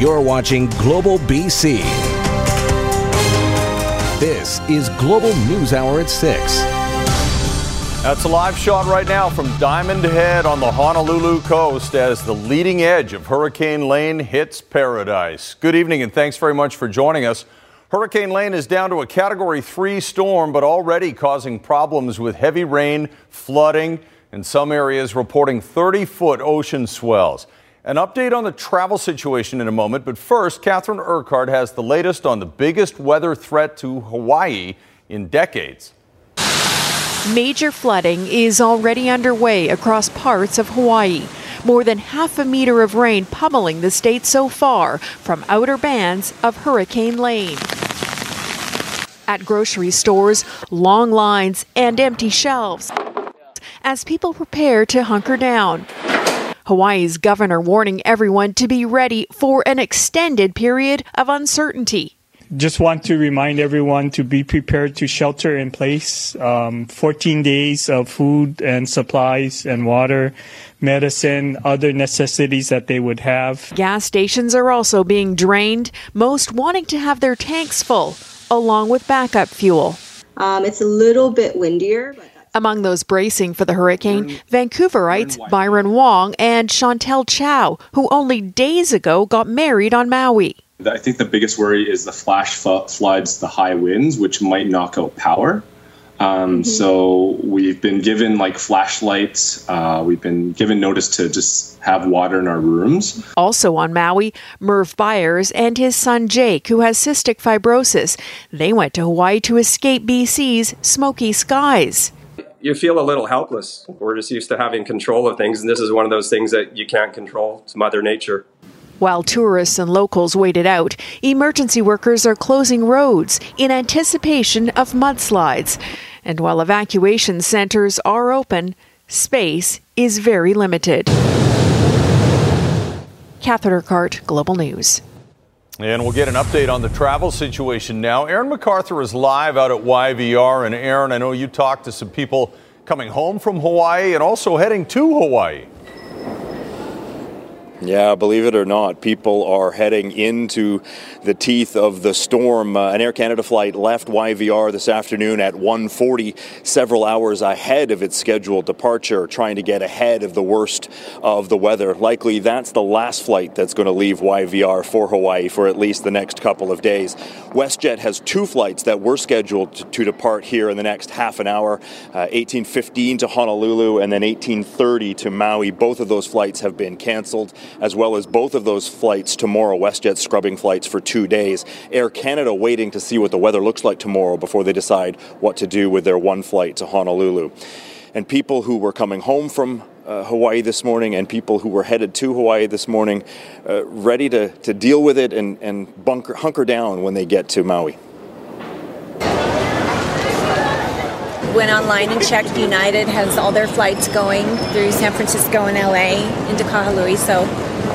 You're watching Global BC. This is Global News Hour at 6. That's a live shot right now from Diamond Head on the Honolulu coast as the leading edge of Hurricane Lane hits paradise. Good evening and thanks very much for joining us. Hurricane Lane is down to a Category 3 storm, but already causing problems with heavy rain, flooding, and some areas reporting 30 foot ocean swells. An update on the travel situation in a moment, but first, Catherine Urquhart has the latest on the biggest weather threat to Hawaii in decades. Major flooding is already underway across parts of Hawaii. More than half a meter of rain pummeling the state so far from outer bands of Hurricane Lane. At grocery stores, long lines and empty shelves as people prepare to hunker down. Hawaii's governor warning everyone to be ready for an extended period of uncertainty. Just want to remind everyone to be prepared to shelter in place. Um, 14 days of food and supplies and water, medicine, other necessities that they would have. Gas stations are also being drained, most wanting to have their tanks full, along with backup fuel. Um, it's a little bit windier. But- among those bracing for the hurricane, Vancouverites Byron Wong and Chantel Chow, who only days ago got married on Maui. I think the biggest worry is the flash floods, the high winds, which might knock out power. Um, mm-hmm. So we've been given like flashlights. Uh, we've been given notice to just have water in our rooms. Also on Maui, Merv Byers and his son Jake, who has cystic fibrosis. They went to Hawaii to escape BC's smoky skies you feel a little helpless. We're just used to having control of things, and this is one of those things that you can't control. It's Mother Nature. While tourists and locals waited out, emergency workers are closing roads in anticipation of mudslides. And while evacuation centers are open, space is very limited. Catherine Urquhart, Global News. And we'll get an update on the travel situation now. Aaron McArthur is live out at YVR. And Aaron, I know you talked to some people coming home from Hawaii and also heading to Hawaii. Yeah, believe it or not, people are heading into the teeth of the storm. Uh, an Air Canada flight left YVR this afternoon at 1:40, several hours ahead of its scheduled departure, trying to get ahead of the worst of the weather. Likely that's the last flight that's going to leave YVR for Hawaii for at least the next couple of days. WestJet has two flights that were scheduled to depart here in the next half an hour, uh, 1815 to Honolulu and then 1830 to Maui. Both of those flights have been canceled as well as both of those flights tomorrow, WestJet scrubbing flights for two days. Air Canada waiting to see what the weather looks like tomorrow before they decide what to do with their one flight to Honolulu. And people who were coming home from uh, Hawaii this morning and people who were headed to Hawaii this morning uh, ready to, to deal with it and, and bunker, hunker down when they get to Maui. Went online and checked. United has all their flights going through San Francisco and LA into Kahului, so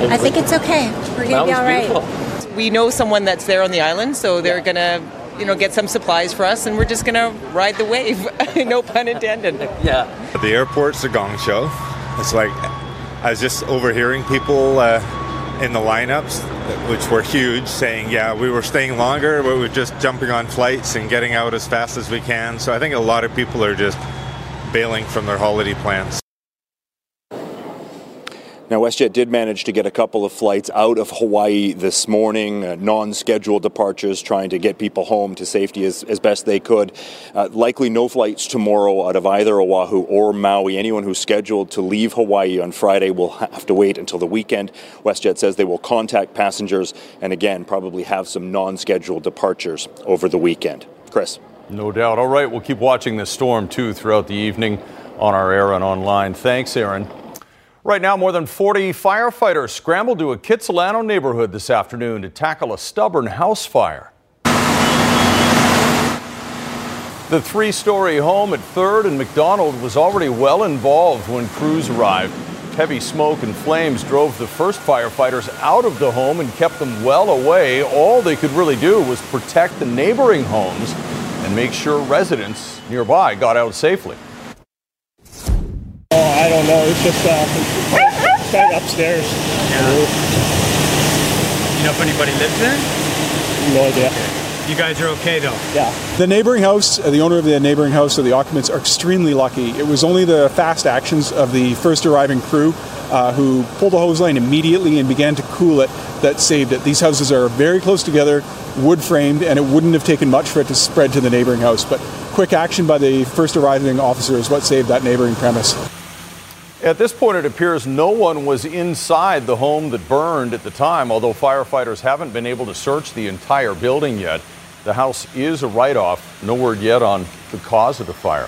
I think it's okay. We're gonna be all right. We know someone that's there on the island, so they're gonna you know, get some supplies for us, and we're just gonna ride the wave. no pun intended. Yeah. The airport's a gong show. It's like I was just overhearing people uh, in the lineups, which were huge, saying, yeah, we were staying longer, we are just jumping on flights and getting out as fast as we can. So I think a lot of people are just bailing from their holiday plans. Now, WestJet did manage to get a couple of flights out of Hawaii this morning, uh, non scheduled departures, trying to get people home to safety as, as best they could. Uh, likely no flights tomorrow out of either Oahu or Maui. Anyone who's scheduled to leave Hawaii on Friday will have to wait until the weekend. WestJet says they will contact passengers and again, probably have some non scheduled departures over the weekend. Chris. No doubt. All right, we'll keep watching this storm too throughout the evening on our air and online. Thanks, Aaron. Right now, more than 40 firefighters scrambled to a Kitsilano neighborhood this afternoon to tackle a stubborn house fire. The three story home at 3rd and McDonald was already well involved when crews arrived. Heavy smoke and flames drove the first firefighters out of the home and kept them well away. All they could really do was protect the neighboring homes and make sure residents nearby got out safely. Oh, I don't know. It's just uh, back upstairs. Yeah. You know if anybody lives there? No idea. You guys are okay though? Yeah. The neighboring house, uh, the owner of the neighboring house, or the occupants are extremely lucky. It was only the fast actions of the first arriving crew uh, who pulled the hose line immediately and began to cool it that saved it. These houses are very close together, wood framed, and it wouldn't have taken much for it to spread to the neighboring house. But quick action by the first arriving officer is what saved that neighboring premise. At this point, it appears no one was inside the home that burned at the time, although firefighters haven't been able to search the entire building yet. The house is a write off. No word yet on the cause of the fire.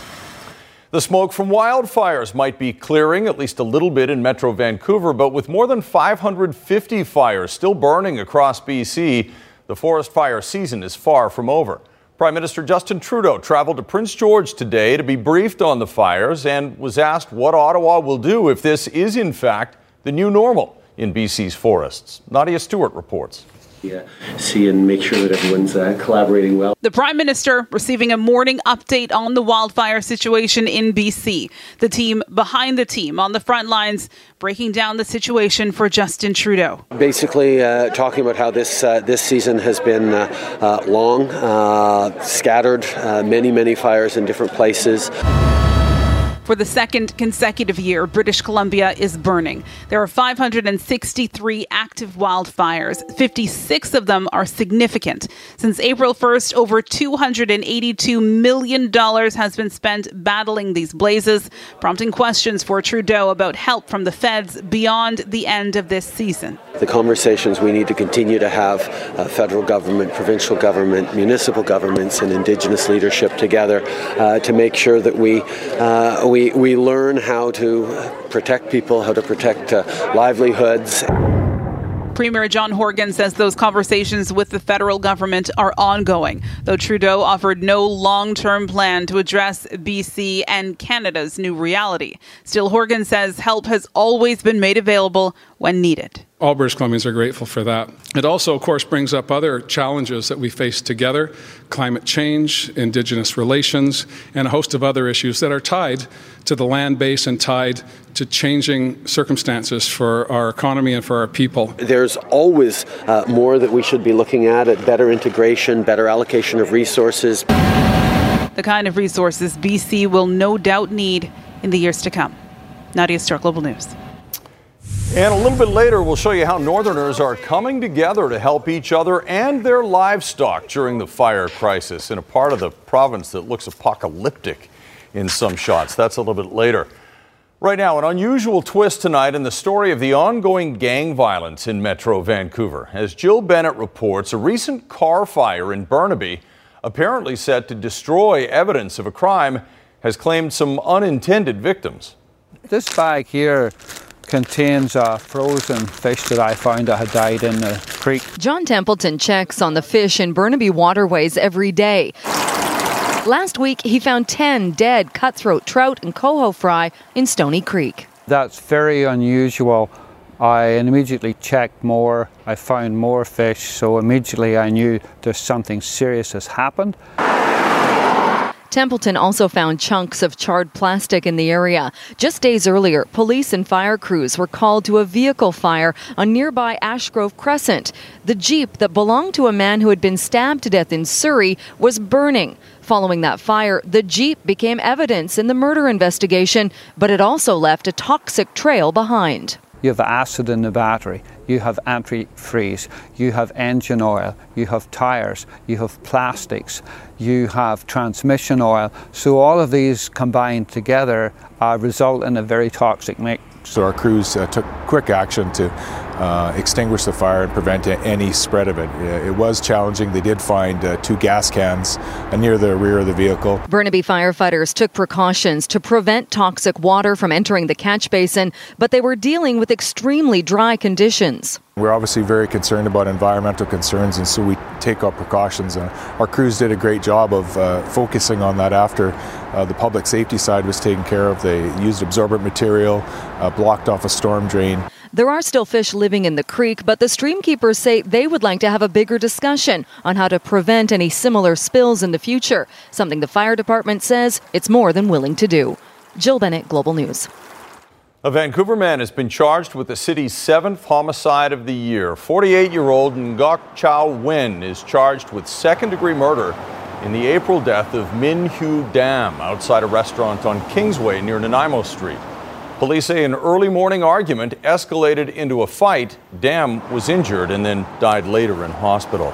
The smoke from wildfires might be clearing at least a little bit in Metro Vancouver, but with more than 550 fires still burning across BC, the forest fire season is far from over. Prime Minister Justin Trudeau traveled to Prince George today to be briefed on the fires and was asked what Ottawa will do if this is, in fact, the new normal in BC's forests. Nadia Stewart reports. Yeah, see and make sure that everyone's uh, collaborating well. The Prime Minister receiving a morning update on the wildfire situation in BC. The team behind the team on the front lines breaking down the situation for Justin Trudeau. Basically, uh, talking about how this uh, this season has been uh, uh, long, uh, scattered, many many fires in different places. For the second consecutive year, British Columbia is burning. There are 563 active wildfires. 56 of them are significant. Since April 1st, over $282 million has been spent battling these blazes, prompting questions for Trudeau about help from the feds beyond the end of this season. The conversations we need to continue to have uh, federal government, provincial government, municipal governments, and Indigenous leadership together uh, to make sure that we uh, we we, learn how to protect people, how to protect uh, livelihoods. Premier John Horgan says those conversations with the federal government are ongoing, though Trudeau offered no long term plan to address BC and Canada's new reality. Still, Horgan says help has always been made available when needed. All British Columbians are grateful for that. It also, of course, brings up other challenges that we face together climate change, Indigenous relations, and a host of other issues that are tied to the land base and tied to changing circumstances for our economy and for our people. There's always uh, more that we should be looking at, at better integration, better allocation of resources. The kind of resources BC will no doubt need in the years to come. Nadia Stewart, Global News. And a little bit later, we'll show you how Northerners are coming together to help each other and their livestock during the fire crisis in a part of the province that looks apocalyptic in some shots. That's a little bit later. Right now, an unusual twist tonight in the story of the ongoing gang violence in Metro Vancouver. As Jill Bennett reports, a recent car fire in Burnaby, apparently set to destroy evidence of a crime, has claimed some unintended victims. This bag here contains a frozen fish that I found that had died in the creek. John Templeton checks on the fish in Burnaby waterways every day. Last week, he found 10 dead cutthroat trout and coho fry in Stony Creek. That's very unusual. I immediately checked more. I found more fish, so immediately I knew there's something serious has happened. Templeton also found chunks of charred plastic in the area. Just days earlier, police and fire crews were called to a vehicle fire on nearby Ashgrove Crescent. The Jeep that belonged to a man who had been stabbed to death in Surrey was burning. Following that fire, the Jeep became evidence in the murder investigation, but it also left a toxic trail behind. You have acid in the battery, you have antifreeze, you have engine oil, you have tyres, you have plastics, you have transmission oil. So all of these combined together uh, result in a very toxic mix. So our crews uh, took quick action to uh, extinguish the fire and prevent any spread of it. Uh, it was challenging. They did find uh, two gas cans uh, near the rear of the vehicle. Burnaby firefighters took precautions to prevent toxic water from entering the catch basin, but they were dealing with extremely dry conditions. We're obviously very concerned about environmental concerns, and so we take our precautions. And our crews did a great job of uh, focusing on that after uh, the public safety side was taken care of. They used absorbent material, uh, blocked off a storm drain. There are still fish living in the creek, but the streamkeepers say they would like to have a bigger discussion on how to prevent any similar spills in the future, something the fire department says it's more than willing to do. Jill Bennett, Global News. A Vancouver man has been charged with the city's seventh homicide of the year. 48 year old Ngoc Chow Win is charged with second degree murder in the April death of Min Hu Dam outside a restaurant on Kingsway near Nanaimo Street. Police say an early morning argument escalated into a fight. Dam was injured and then died later in hospital.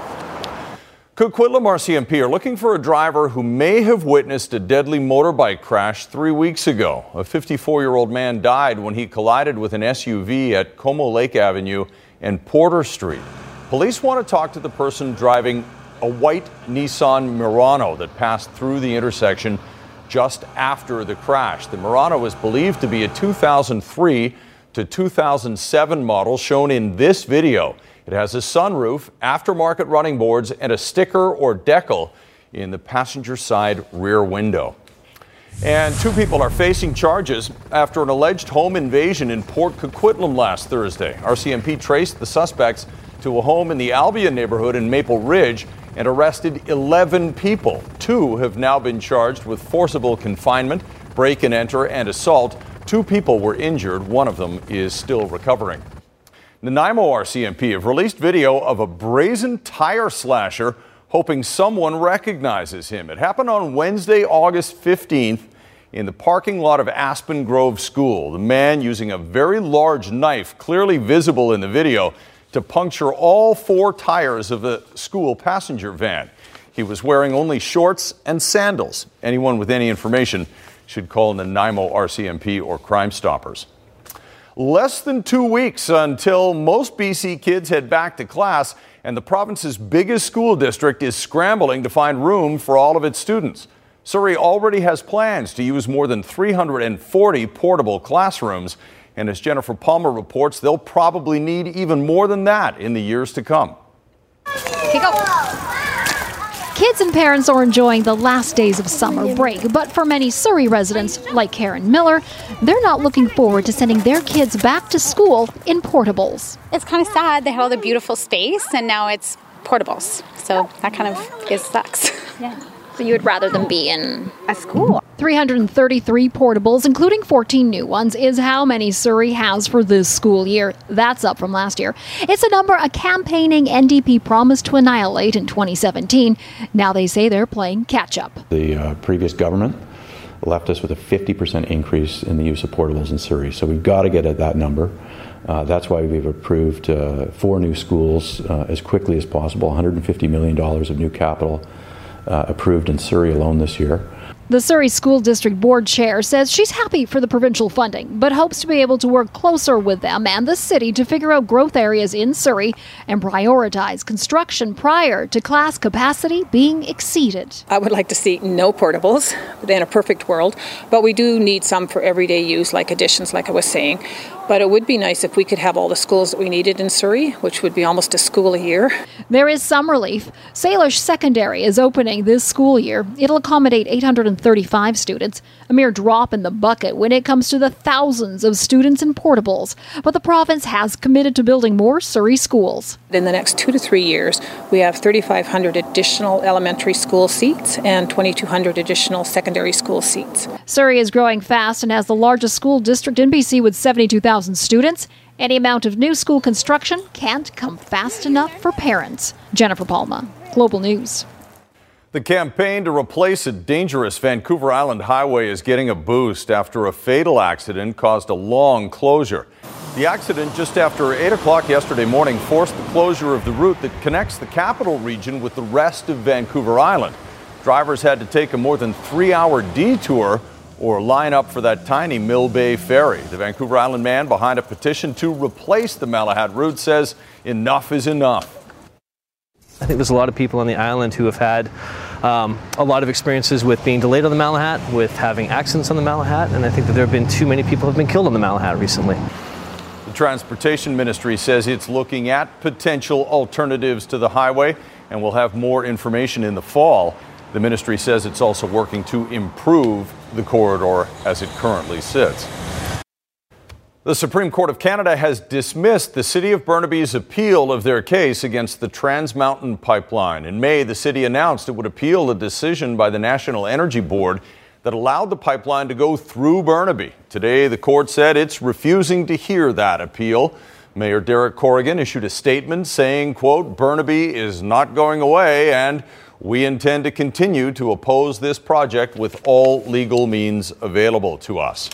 Coquitlam RCMP are looking for a driver who may have witnessed a deadly motorbike crash three weeks ago. A 54 year old man died when he collided with an SUV at Como Lake Avenue and Porter Street. Police want to talk to the person driving a white Nissan Murano that passed through the intersection just after the crash. The Murano is believed to be a 2003 to 2007 model shown in this video. It has a sunroof, aftermarket running boards, and a sticker or decal in the passenger side rear window. And two people are facing charges after an alleged home invasion in Port Coquitlam last Thursday. RCMP traced the suspects to a home in the Albion neighborhood in Maple Ridge and arrested 11 people. Two have now been charged with forcible confinement, break and enter, and assault. Two people were injured. One of them is still recovering. Nanaimo RCMP have released video of a brazen tire slasher hoping someone recognizes him. It happened on Wednesday, August 15th in the parking lot of Aspen Grove School. The man using a very large knife, clearly visible in the video, to puncture all four tires of the school passenger van. He was wearing only shorts and sandals. Anyone with any information should call Nanaimo RCMP or Crime Stoppers. Less than two weeks until most BC kids head back to class, and the province's biggest school district is scrambling to find room for all of its students. Surrey already has plans to use more than 340 portable classrooms, and as Jennifer Palma reports, they'll probably need even more than that in the years to come. Okay. Kids and parents are enjoying the last days of summer break, but for many Surrey residents, like Karen Miller, they're not looking forward to sending their kids back to school in portables. It's kind of sad. They had all the beautiful space, and now it's portables. So that kind of is sucks. Yeah. So you would rather them be in a school? 333 portables, including 14 new ones, is how many Surrey has for this school year. That's up from last year. It's a number a campaigning NDP promised to annihilate in 2017. Now they say they're playing catch up. The uh, previous government left us with a 50% increase in the use of portables in Surrey. So we've got to get at that number. Uh, that's why we've approved uh, four new schools uh, as quickly as possible, $150 million of new capital uh, approved in Surrey alone this year. The Surrey School District Board Chair says she's happy for the provincial funding, but hopes to be able to work closer with them and the city to figure out growth areas in Surrey and prioritize construction prior to class capacity being exceeded. I would like to see no portables in a perfect world, but we do need some for everyday use, like additions, like I was saying. But it would be nice if we could have all the schools that we needed in Surrey, which would be almost a school a year. There is some relief. Salish Secondary is opening this school year. It'll accommodate 835 students, a mere drop in the bucket when it comes to the thousands of students in portables. But the province has committed to building more Surrey schools. In the next two to three years, we have 3,500 additional elementary school seats and 2,200 additional secondary school seats. Surrey is growing fast and has the largest school district in BC with 72,000 students. Any amount of new school construction can't come fast enough for parents. Jennifer Palma, Global News. The campaign to replace a dangerous Vancouver Island highway is getting a boost after a fatal accident caused a long closure. The accident just after 8 o'clock yesterday morning forced the closure of the route that connects the capital region with the rest of Vancouver Island. Drivers had to take a more than three hour detour or line up for that tiny Mill Bay ferry. The Vancouver Island man behind a petition to replace the Malahat route says enough is enough. I think there's a lot of people on the island who have had um, a lot of experiences with being delayed on the Malahat, with having accidents on the Malahat, and I think that there have been too many people who have been killed on the Malahat recently. The Transportation Ministry says it's looking at potential alternatives to the highway and will have more information in the fall. The ministry says it's also working to improve the corridor as it currently sits. The Supreme Court of Canada has dismissed the City of Burnaby's appeal of their case against the Trans Mountain Pipeline. In May, the city announced it would appeal a decision by the National Energy Board that allowed the pipeline to go through Burnaby. Today, the court said it's refusing to hear that appeal. Mayor Derek Corrigan issued a statement saying, quote, Burnaby is not going away and we intend to continue to oppose this project with all legal means available to us.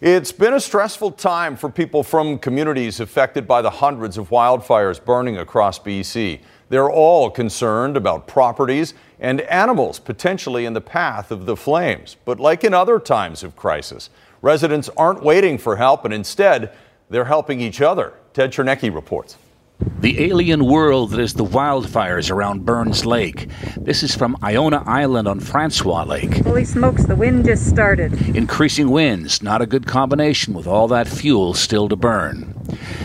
It's been a stressful time for people from communities affected by the hundreds of wildfires burning across BC. They're all concerned about properties and animals potentially in the path of the flames. But like in other times of crisis, residents aren't waiting for help and instead they're helping each other. Ted Chernecki reports. The alien world that is the wildfires around Burns Lake. This is from Iona Island on Francois Lake. Holy smokes, the wind just started. Increasing winds, not a good combination with all that fuel still to burn.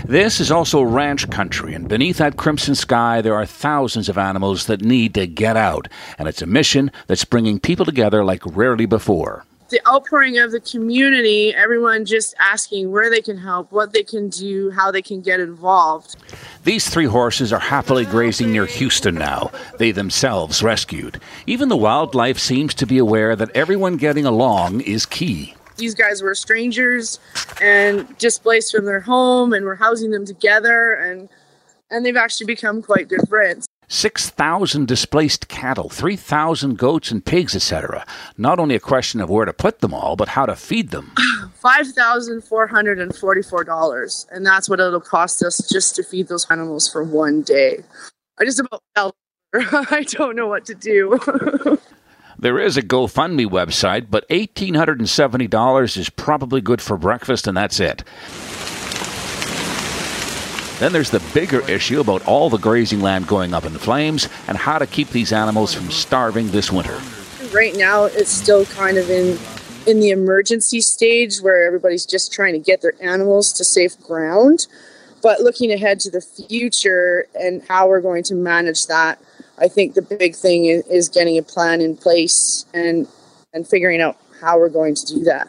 This is also ranch country, and beneath that crimson sky, there are thousands of animals that need to get out. And it's a mission that's bringing people together like rarely before the outpouring of the community, everyone just asking where they can help, what they can do, how they can get involved. These three horses are happily grazing near Houston now, they themselves rescued. Even the wildlife seems to be aware that everyone getting along is key. These guys were strangers and displaced from their home, and we're housing them together, and and they've actually become quite good friends. 6,000 displaced cattle, 3,000 goats and pigs, etc. Not only a question of where to put them all, but how to feed them. $5,444, and that's what it'll cost us just to feed those animals for one day. I just about fell. I don't know what to do. There is a GoFundMe website, but $1,870 is probably good for breakfast, and that's it. Then there's the bigger issue about all the grazing land going up in flames and how to keep these animals from starving this winter. Right now, it's still kind of in in the emergency stage where everybody's just trying to get their animals to safe ground. But looking ahead to the future and how we're going to manage that, I think the big thing is getting a plan in place and and figuring out how we're going to do that.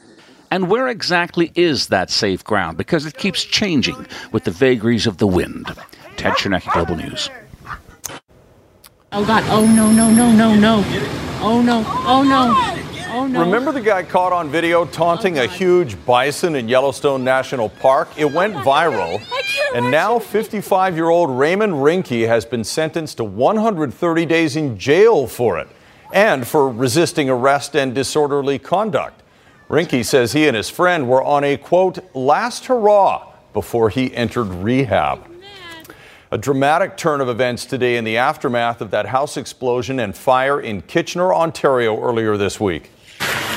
And where exactly is that safe ground? Because it keeps changing with the vagaries of the wind. Ted Chernecki, Global News. Oh, God. Oh, no, no, no, no, no. Oh, no. Oh, no. Oh, no. Remember the guy caught on video taunting a huge bison in Yellowstone National Park? It went viral. And now 55 year old Raymond Reinke has been sentenced to 130 days in jail for it and for resisting arrest and disorderly conduct. Reinke says he and his friend were on a quote, last hurrah before he entered rehab. A dramatic turn of events today in the aftermath of that house explosion and fire in Kitchener, Ontario earlier this week.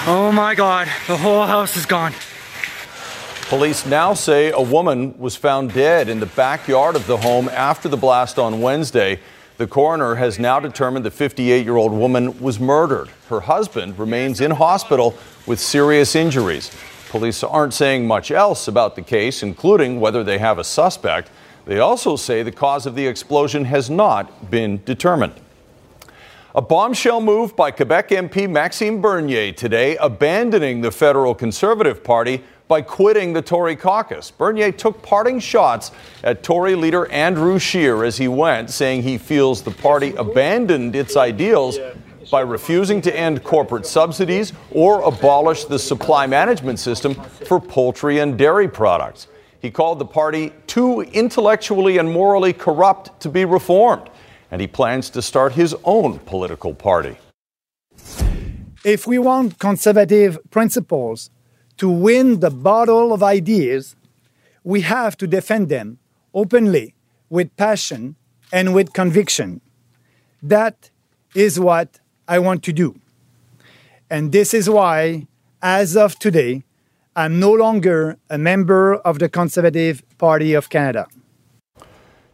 Oh my God, the whole house is gone. Police now say a woman was found dead in the backyard of the home after the blast on Wednesday. The coroner has now determined the 58 year old woman was murdered. Her husband remains in hospital with serious injuries. Police aren't saying much else about the case, including whether they have a suspect. They also say the cause of the explosion has not been determined. A bombshell move by Quebec MP Maxime Bernier today, abandoning the federal Conservative Party by quitting the Tory caucus. Bernier took parting shots at Tory leader Andrew Scheer as he went, saying he feels the party abandoned its ideals by refusing to end corporate subsidies or abolish the supply management system for poultry and dairy products. He called the party too intellectually and morally corrupt to be reformed, and he plans to start his own political party. If we want conservative principles to win the battle of ideas, we have to defend them openly, with passion, and with conviction. That is what I want to do. And this is why, as of today, I'm no longer a member of the Conservative Party of Canada.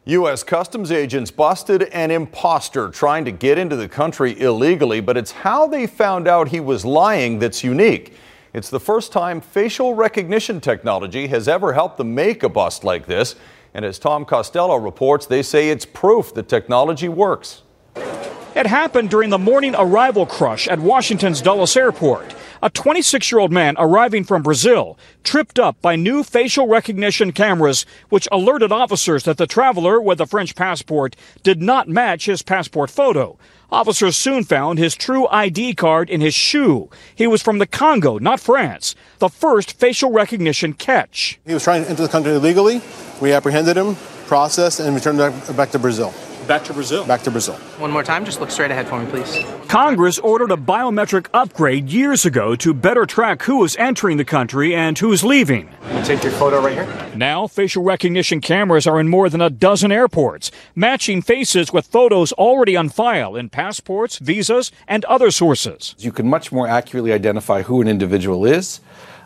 U.S. Customs agents busted an imposter trying to get into the country illegally, but it's how they found out he was lying that's unique. It's the first time facial recognition technology has ever helped them make a bust like this. And as Tom Costello reports, they say it's proof the technology works. It happened during the morning arrival crush at Washington's Dulles Airport. A 26 year old man arriving from Brazil tripped up by new facial recognition cameras, which alerted officers that the traveler with a French passport did not match his passport photo. Officers soon found his true ID card in his shoe. He was from the Congo, not France. The first facial recognition catch. He was trying to enter the country illegally. We apprehended him, processed, and returned back to Brazil. Back to Brazil. Back to Brazil. One more time, just look straight ahead for me, please. Congress ordered a biometric upgrade years ago to better track who is entering the country and who's leaving. Take your photo right here. Now, facial recognition cameras are in more than a dozen airports, matching faces with photos already on file in passports, visas, and other sources. You can much more accurately identify who an individual is.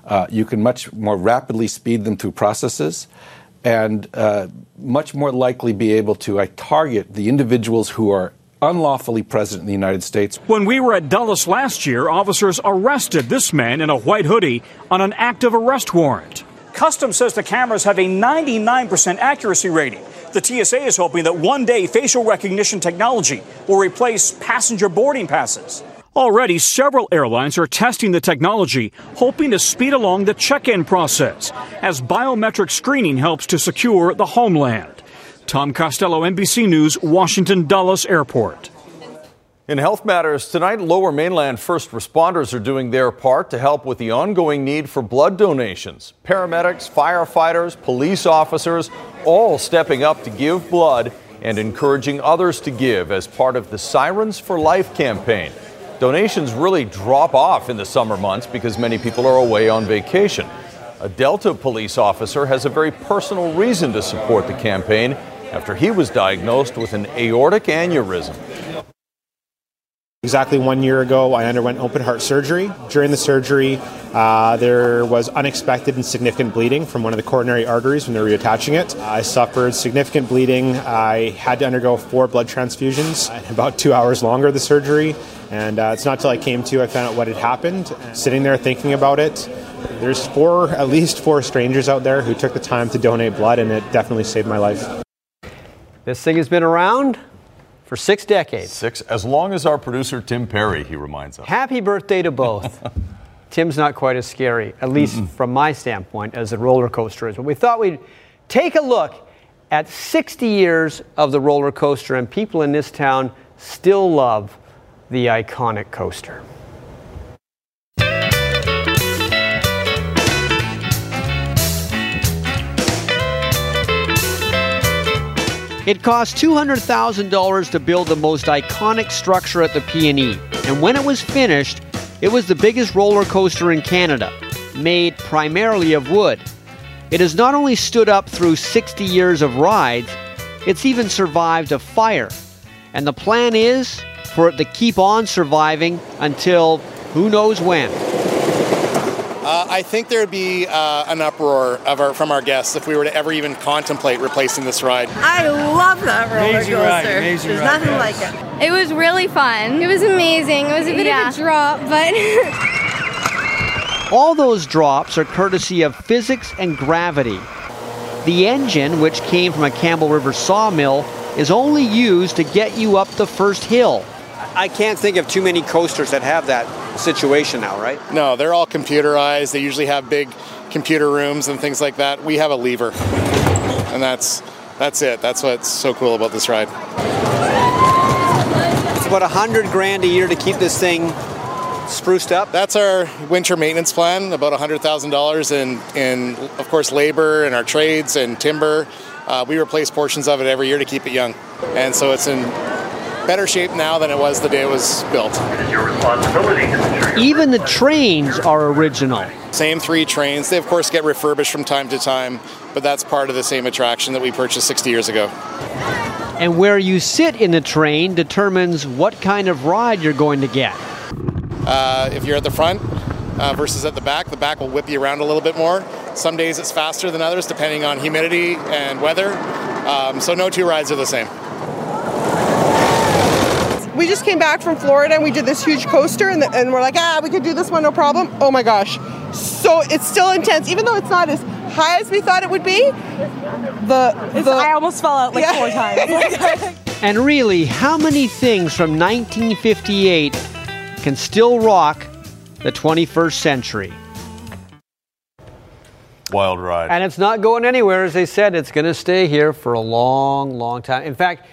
Uh, you can much more rapidly speed them through processes and uh, much more likely be able to uh, target the individuals who are unlawfully present in the United States. When we were at Dulles last year, officers arrested this man in a white hoodie on an active arrest warrant. Customs says the cameras have a 99% accuracy rating. The TSA is hoping that one day facial recognition technology will replace passenger boarding passes. Already, several airlines are testing the technology, hoping to speed along the check in process as biometric screening helps to secure the homeland. Tom Costello, NBC News, Washington Dulles Airport. In health matters tonight, lower mainland first responders are doing their part to help with the ongoing need for blood donations. Paramedics, firefighters, police officers, all stepping up to give blood and encouraging others to give as part of the Sirens for Life campaign. Donations really drop off in the summer months because many people are away on vacation. A Delta police officer has a very personal reason to support the campaign after he was diagnosed with an aortic aneurysm. Exactly one year ago, I underwent open heart surgery. During the surgery, uh, there was unexpected and significant bleeding from one of the coronary arteries when they were reattaching it. I suffered significant bleeding. I had to undergo four blood transfusions about two hours longer the surgery. And uh, it's not till I came to I found out what had happened. Sitting there thinking about it, there's four, at least four strangers out there who took the time to donate blood, and it definitely saved my life. This thing has been around for six decades. Six, as long as our producer Tim Perry, he reminds us. Happy birthday to both. Tim's not quite as scary, at least Mm-mm. from my standpoint, as the roller coaster is. But we thought we'd take a look at 60 years of the roller coaster, and people in this town still love the iconic coaster. It cost $200,000 to build the most iconic structure at the PNE, and when it was finished, it was the biggest roller coaster in Canada, made primarily of wood. It has not only stood up through 60 years of rides, it's even survived a fire. And the plan is for it to keep on surviving until who knows when. Uh, I think there would be uh, an uproar our, from our guests if we were to ever even contemplate replacing this ride. I love that roller amazing coaster. Ride, amazing There's ride, nothing yes. like it. It was really fun. It was amazing. It was a bit Yeah. of a drop, but All those drops are courtesy of physics and gravity. The engine, which came from a Campbell River sawmill, is only used to get you up the first hill. I can't think of too many coasters that have that situation now, right? No, they're all computerized. They usually have big computer rooms and things like that. We have a lever, and that's that's it. That's what's so cool about this ride. It's about a hundred grand a year to keep this thing spruced up. That's our winter maintenance plan. About a hundred thousand dollars in in of course labor and our trades and timber. Uh, we replace portions of it every year to keep it young, and so it's in better shape now than it was the day it was built. Even the trains are original. Same three trains. They of course get refurbished from time to time, but that's part of the same attraction that we purchased 60 years ago. And where you sit in the train determines what kind of ride you're going to get. Uh, if you're at the front uh, versus at the back, the back will whip you around a little bit more. Some days it's faster than others, depending on humidity and weather. Um, so no two rides are the same. We just came back from Florida and we did this huge coaster, and, and we're like, ah, we could do this one, no problem. Oh my gosh. So it's still intense, even though it's not as high as we thought it would be. The, the I almost fell out like four times. And really, how many things from 1958 can still rock the 21st century. Wild ride. And it's not going anywhere. As they said, it's going to stay here for a long, long time. In fact,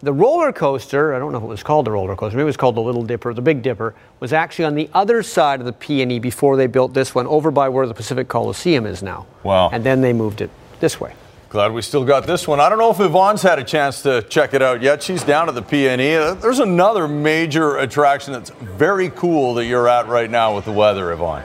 the roller coaster, I don't know if it was called the roller coaster, maybe it was called the Little Dipper, the Big Dipper, was actually on the other side of the PNE before they built this one, over by where the Pacific Coliseum is now. Wow. And then they moved it this way. Glad we still got this one. I don't know if Yvonne's had a chance to check it out yet. She's down at the PNE. Uh, There's another major attraction that's very cool that you're at right now with the weather, Yvonne.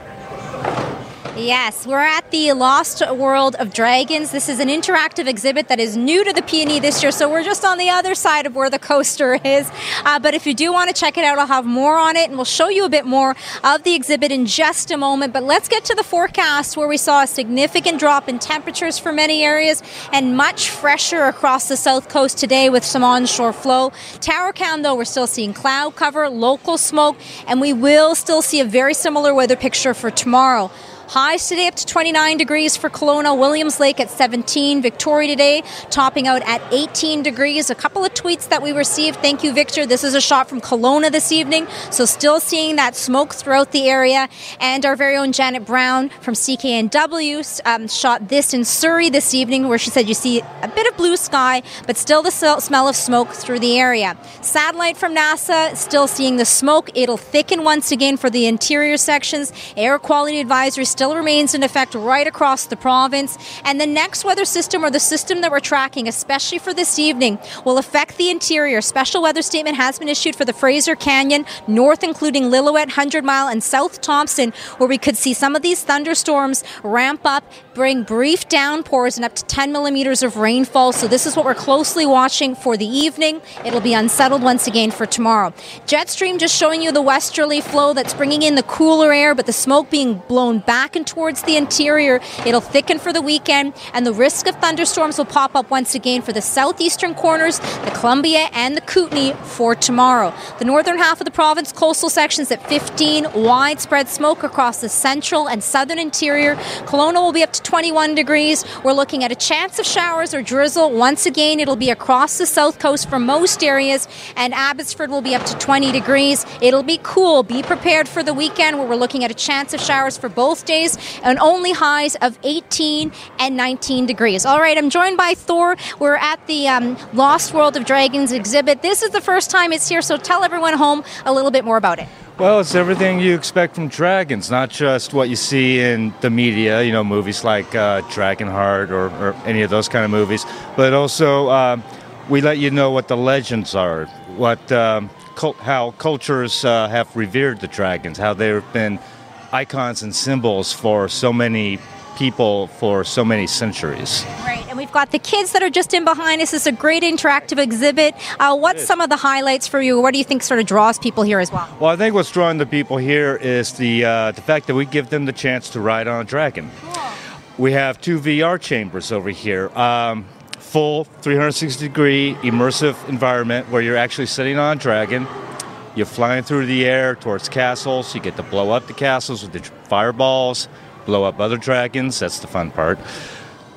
Yes, we're at the Lost World of Dragons. This is an interactive exhibit that is new to the PNE this year, so we're just on the other side of where the coaster is. Uh, but if you do want to check it out, I'll have more on it, and we'll show you a bit more of the exhibit in just a moment. But let's get to the forecast, where we saw a significant drop in temperatures for many areas and much fresher across the south coast today with some onshore flow. Towercam, though, we're still seeing cloud cover, local smoke, and we will still see a very similar weather picture for tomorrow. Highs today up to 29 degrees for Kelowna, Williams Lake at 17, Victoria today topping out at 18 degrees. A couple of tweets that we received. Thank you, Victor. This is a shot from Kelowna this evening, so still seeing that smoke throughout the area. And our very own Janet Brown from CKNW um, shot this in Surrey this evening, where she said you see a bit of blue sky, but still the smell of smoke through the area. Satellite from NASA, still seeing the smoke. It'll thicken once again for the interior sections. Air quality advisory still remains in effect right across the province. And the next weather system, or the system that we're tracking, especially for this evening, will affect the interior. Special weather statement has been issued for the Fraser Canyon, north including Lillooet, 100 Mile, and South Thompson, where we could see some of these thunderstorms ramp up, bring brief downpours and up to 10 millimeters of rainfall. So this is what we're closely watching for the evening. It'll be unsettled once again for tomorrow. Jet stream just showing you the westerly flow that's bringing in the cooler air, but the smoke being blown back and towards the interior. It'll thicken for the weekend, and the risk of thunderstorms will pop up once again for the southeastern corners, the Columbia, and the Kootenay for tomorrow. The northern half of the province, coastal sections at 15, widespread smoke across the central and southern interior. Kelowna will be up to 21 degrees. We're looking at a chance of showers or drizzle. Once again, it'll be across the south coast for most areas, and Abbotsford will be up to 20 degrees. It'll be cool. Be prepared for the weekend where we're looking at a chance of showers for both days and only highs of 18 and 19 degrees. All right, I'm joined by Thor. We're at the um, Lost World of Dragons exhibit. This is the first time it's here, so tell everyone home a little bit more about it. Well, it's everything you expect from dragons, not just what you see in the media, you know, movies like uh, Dragonheart or, or any of those kind of movies, but also uh, we let you know what the legends are, what um, cult, how cultures uh, have revered the dragons, how they've been icons and symbols for so many people for so many centuries. Right, and we've got the kids that are just in behind us. It's a great interactive exhibit. Uh, what's some of the highlights for you? What do you think sort of draws people here as well? Well, I think what's drawing the people here is the uh, the fact that we give them the chance to ride on a dragon. We have two VR chambers over here. Um, full 360 degree immersive environment where you're actually sitting on a dragon. You're flying through the air towards castles. You get to blow up the castles with the fireballs, blow up other dragons. That's the fun part.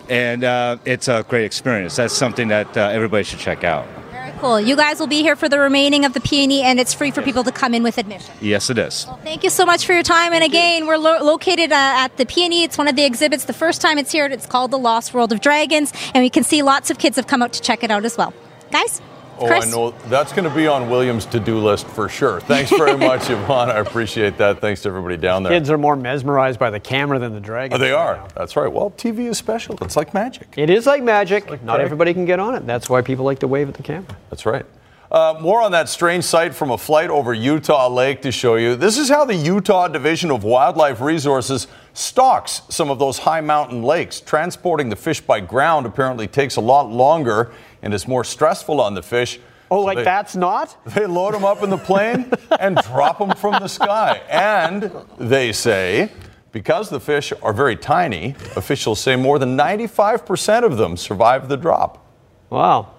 And uh, it's a great experience. That's something that uh, everybody should check out. Very cool. You guys will be here for the remaining of the PNE, and it's free for people to come in with admission. Yes, it is. Thank you so much for your time. And again, we're lo- located uh, at the PNE. It's one of the exhibits. The first time it's here, it's called The Lost World of Dragons, and we can see lots of kids have come out to check it out as well. Guys? Oh, Chris? I know that's going to be on Williams' to-do list for sure. Thanks very much, Yvonne. I appreciate that. Thanks to everybody down there. Kids are more mesmerized by the camera than the dragon. Oh, they are. That's right. Well, TV is special. It's like magic. It is like magic. Not magic. everybody can get on it. That's why people like to wave at the camera. That's right. Uh, more on that strange sight from a flight over Utah Lake to show you. This is how the Utah Division of Wildlife Resources stocks some of those high mountain lakes. Transporting the fish by ground apparently takes a lot longer and is more stressful on the fish. Oh, So like they- that's not? They load them up in the plane and drop them from the sky. And they say, because the fish are very tiny, officials say more than 95% of them survive the drop. Wow.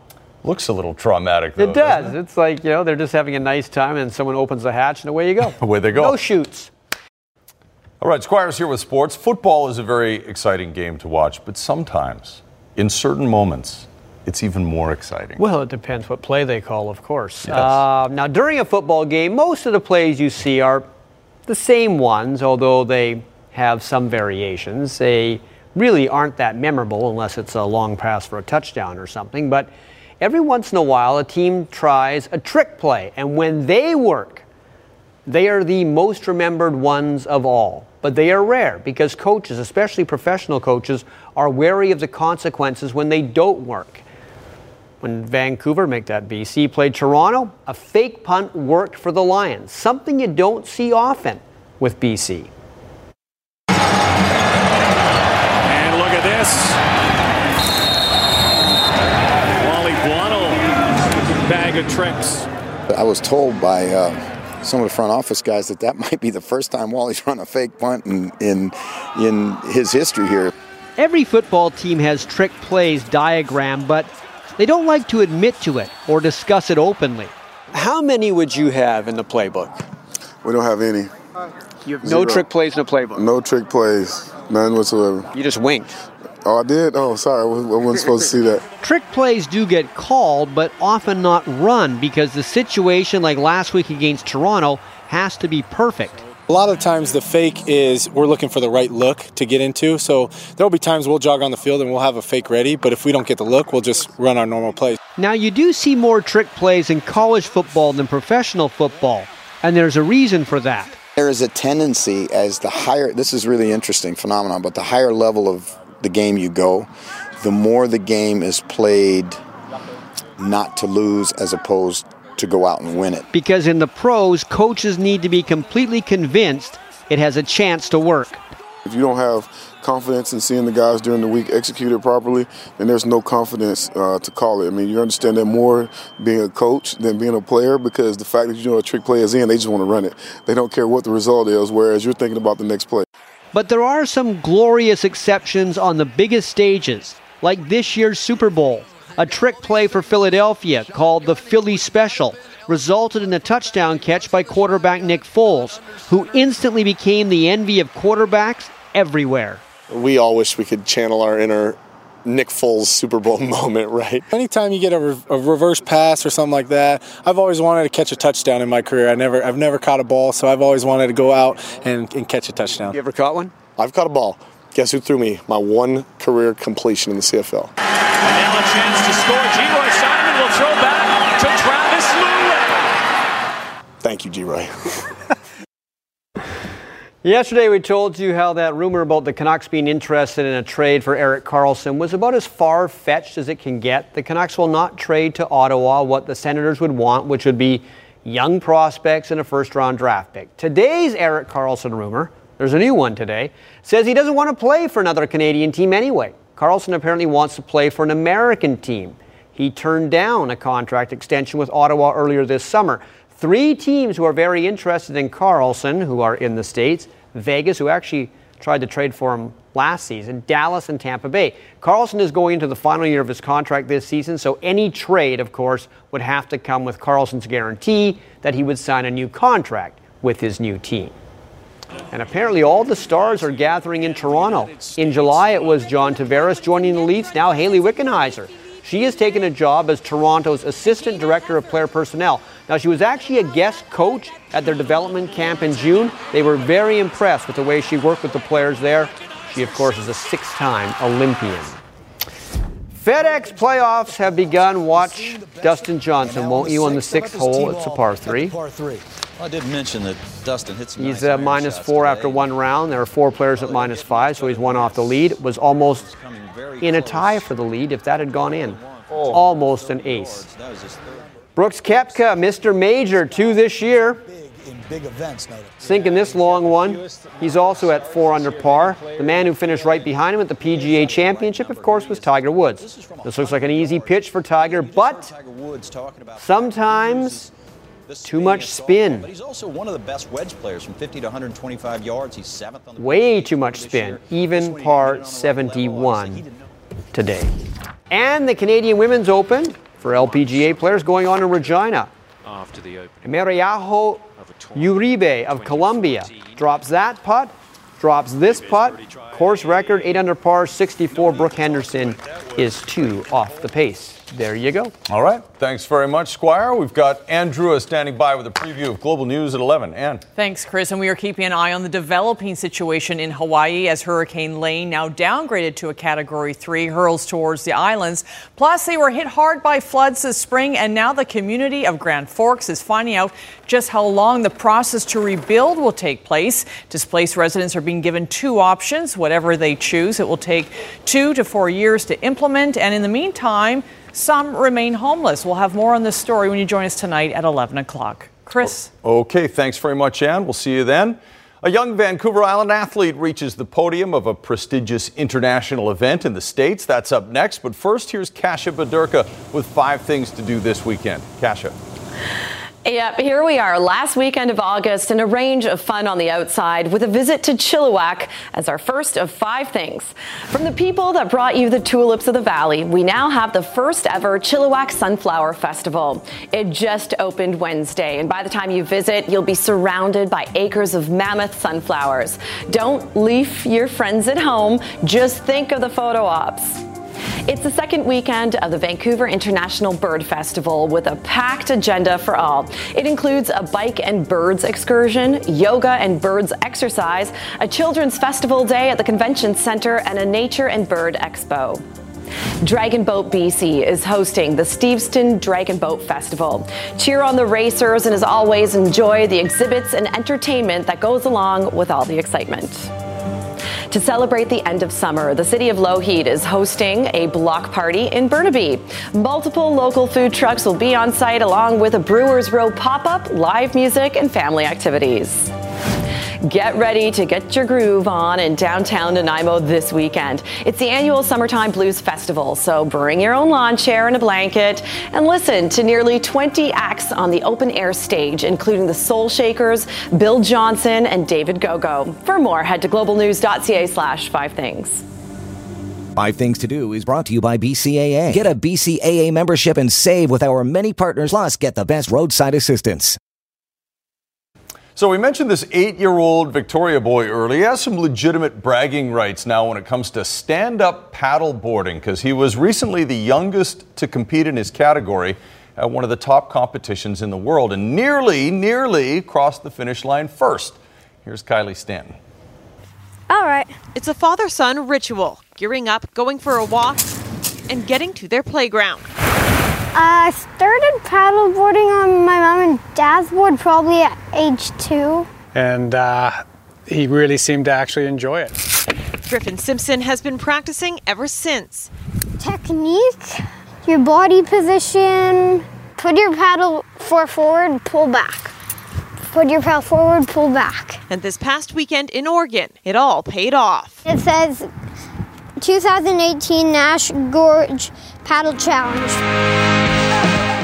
Looks a little traumatic, though. It does. It's like, you know, they're just having a nice time and someone opens the hatch and away you go. Away they go. No chutes. All right, Squires here with sports. Football is a very exciting game to watch, but sometimes, in certain moments, it's even more exciting. Well, it depends what play they call, of course. Yes. Uh, now, during a football game, most of the plays you see are the same ones, although they have some variations. They really aren't that memorable unless it's a long pass for a touchdown or something. But every once in a while, a team tries a trick play, and when they work, they are the most remembered ones of all. But they are rare because coaches, especially professional coaches, are wary of the consequences when they don't work. When Vancouver, make that BC, played Toronto, a fake punt worked for the Lions, something you don't see often with BC. And look at this. Wally Buono, bag of tricks. I was told by uh, some of the front office guys that that might be the first time Wally's run a fake punt in, in, in his history here. Every football team has trick plays diagram, but they don't like to admit to it or discuss it openly. How many would you have in the playbook? We don't have any. You have Zero. no trick plays in the playbook. No trick plays, none whatsoever. You just winked. Oh, I did? Oh, sorry, I wasn't I wasn't supposed to see that. Trick plays do get called, but often not run because the situation, like last week against Toronto, has to be perfect. A lot of times the fake is we're looking for the right look to get into. So there'll be times we'll jog on the field and we'll have a fake ready, but if we don't get the look, we'll just run our normal plays. Now, you do see more trick plays in college football than professional football, and there's a reason for that. There is a tendency as the higher, this is really interesting phenomenon, but the higher level of the game you go, the more the game is played not to lose as opposed to go out and win it. Because in the pros, coaches need to be completely convinced it has a chance to work. If you don't have confidence in seeing the guys during the week execute it properly, then there's no confidence uh, to call it. I mean, you understand that more being a coach than being a player because the fact that you know a trick play is in, they just want to run it. They don't care what the result is, whereas you're thinking about the next play. But there are some glorious exceptions on the biggest stages, like this year's Super Bowl. A trick play for Philadelphia called the Philly Special resulted in a touchdown catch by quarterback Nick Foles, who instantly became the envy of quarterbacks everywhere. We all wish we could channel our inner Nick Foles Super Bowl moment, right? Anytime you get a, re- a reverse pass or something like that, I've always wanted to catch a touchdown in my career. I never, I've never caught a ball, so I've always wanted to go out and, and catch a touchdown. You ever caught one? I've caught a ball. Guess who threw me my one career completion in the CFL? Now a chance to score. Geroy Simon will throw back to Travis Lulay. Thank you, Geroy. Yesterday, we told you how that rumor about the Canucks being interested in a trade for Erik Karlsson was about as far fetched as it can get. The Canucks will not trade to Ottawa what the Senators would want, which would be young prospects and a first round draft pick. Today's Erik Karlsson rumor, there's a new one today, says he doesn't want to play for another Canadian team anyway. Karlsson apparently wants to play for an American team. He turned down a contract extension with Ottawa earlier this summer. Three teams who are very interested in Karlsson, who are in the States Vegas, who actually tried to trade for him last season, Dallas, and Tampa Bay. Karlsson is going into the final year of his contract this season, so any trade, of course, would have to come with Karlsson's guarantee that he would sign a new contract with his new team. And apparently, all the stars are gathering in Toronto. In July, it was John Tavares joining the Leafs, now Hayley Wickenheiser. She has taken a job as Toronto's Assistant Director of Player Personnel. Now, she was actually a guest coach at their development camp in June. They were very impressed with the way she worked with the players there. She, of course, is a six time Olympian. FedEx playoffs have begun. Watch Dustin Johnson, won't you, on the sixth hole? It's a par three. Par three. I did mention that Dustin hit some He's nice iron minus shots four today. after one round. There are four players at minus five, so he's one off the lead. It was almost in a tie for the lead if that had gone in. Oh. Almost an ace. That was his third. Brooks Koepka, Mr. Major, two this year. In big events, noted. Sinking this long one. He's also at four under par. The man who finished right behind him at the PGA Championship, of course, was Tiger Woods. This looks like an easy pitch for Tiger, but Tiger Woods talking about sometimes this too much spin. one, But he's also one of the best wedge players from 50 to 125 yards. He's seventh on the way too much spin, even par 71 today. And the Canadian Women's Open for LPGA players going on in Regina. After the open. Emeriajo Uribe of Colombia drops that putt, drops this putt, course record 8 under par 64. Brooke Henderson is two off the pace. There you go. All right. Thanks very much, Squire. We've got Andrew standing by with a preview of global news at 11. Ann. Thanks, Chris. And we are keeping an eye on the developing situation in Hawaii as Hurricane Lane, now downgraded to a Category 3, hurls towards the islands. Plus, they were hit hard by floods this spring, and now the community of Grand Forks is finding out just how long the process to rebuild will take place. Displaced residents are being given two options. Whatever they choose, it will take two to four years to implement. And in the meantime, some remain homeless. We'll have more on this story when you join us tonight at 11 o'clock. Chris. Okay, thanks very much, Ann. We'll see you then. A young Vancouver Island athlete reaches the podium of a prestigious international event in the States. That's up next. But first, here's Kasia Badurka with five things to do this weekend. Kasia. Yep, here we are, last weekend of August, and a range of fun on the outside with a visit to Chilliwack as our first of five things. From the people that brought you the tulips of the valley, we now have the first ever Chilliwack Sunflower Festival. It just opened Wednesday, and by the time you visit, you'll be surrounded by acres of mammoth sunflowers. Don't leave your friends at home, just think of the photo ops. It's the second weekend of the Vancouver International Bird Festival with a packed agenda for all. It includes a bike and birds excursion, yoga and birds exercise, a children's festival day at the convention center, and a nature and bird expo. Dragon Boat BC is hosting the Steveston Dragon Boat Festival. Cheer on the racers and, as always, enjoy the exhibits and entertainment that goes along with all the excitement. To celebrate the end of summer, the city of Lougheed is hosting a block party in Burnaby. Multiple local food trucks will be on site along with a Brewers Row pop up, live music, and family activities. Get ready to get your groove on in downtown Nanaimo this weekend. It's the annual Summertime Blues Festival, so bring your own lawn chair and a blanket and listen to nearly 20 acts on the open air stage, including the Soul Shakers, Bill Johnson, and David Gogo. For more, head to globalnews.ca slash five things. Five Things to Do is brought to you by BCAA. Get a BCAA membership and save with our many partners, plus get the best roadside assistance. So we mentioned this eight-year-old Victoria boy earlier. He has some legitimate bragging rights now when it comes to stand-up paddle boarding because he was recently the youngest to compete in his category at one of the top competitions in the world and nearly, nearly crossed the finish line first. Here's Kylie Stanton. All right. It's a father son ritual gearing up, going for a walk, and getting to their playground. I started paddleboarding on my mom and dad's board probably at age two. And uh, he really seemed to actually enjoy it. Griffin Simpson has been practicing ever since. Technique, your body position, put your paddle for forward, pull back. Put your paddle forward, pull back. And this past weekend in Oregon, it all paid off. It says 2018 Naish Gorge Paddle Challenge.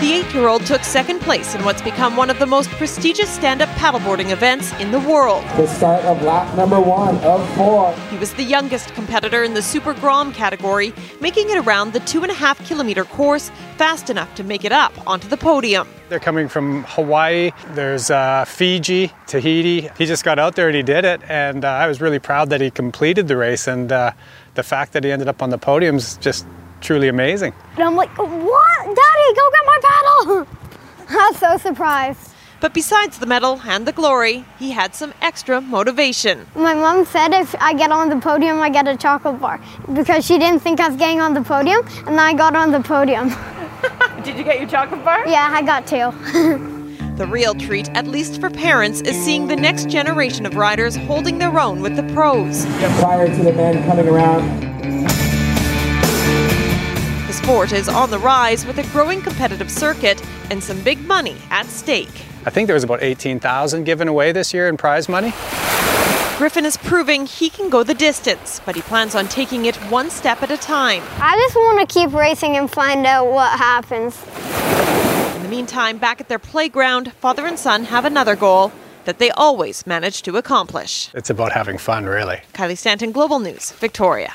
The eight year old took second place in what's become one of the most prestigious stand up paddleboarding events in the world. The start of lap number one of four. He was the youngest competitor in the Super Grom category, making it around the two and a half kilometer course fast enough to make it up onto the podium. They're coming from Hawaii, there's uh, Fiji, Tahiti. He just got out there and he did it, and uh, I was really proud that he completed the race, and uh, the fact that he ended up on the podium is just truly amazing. And I'm like, what? Daddy, go get my paddle! I was so surprised. But besides the medal and the glory, he had some extra motivation. My mom said if I get on the podium, I get a chocolate bar because she didn't think I was getting on the podium, and then I got on the podium. Did you get your chocolate bar? Yeah, I got two. the real treat, at least for parents, is seeing the next generation of riders holding their own with the pros. Prior to the men coming around, sport is on the rise with a growing competitive circuit and some big money at stake. I think there was about 18,000 given away this year in prize money. Griffin is proving he can go the distance, but he plans on taking it one step at a time. I just want to keep racing and find out what happens. In the meantime, back at their playground, father and son have another goal that they always manage to accomplish. It's about having fun, really. Kylie Stanton, Global News, Victoria.